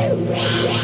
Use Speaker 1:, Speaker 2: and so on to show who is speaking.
Speaker 1: Oh,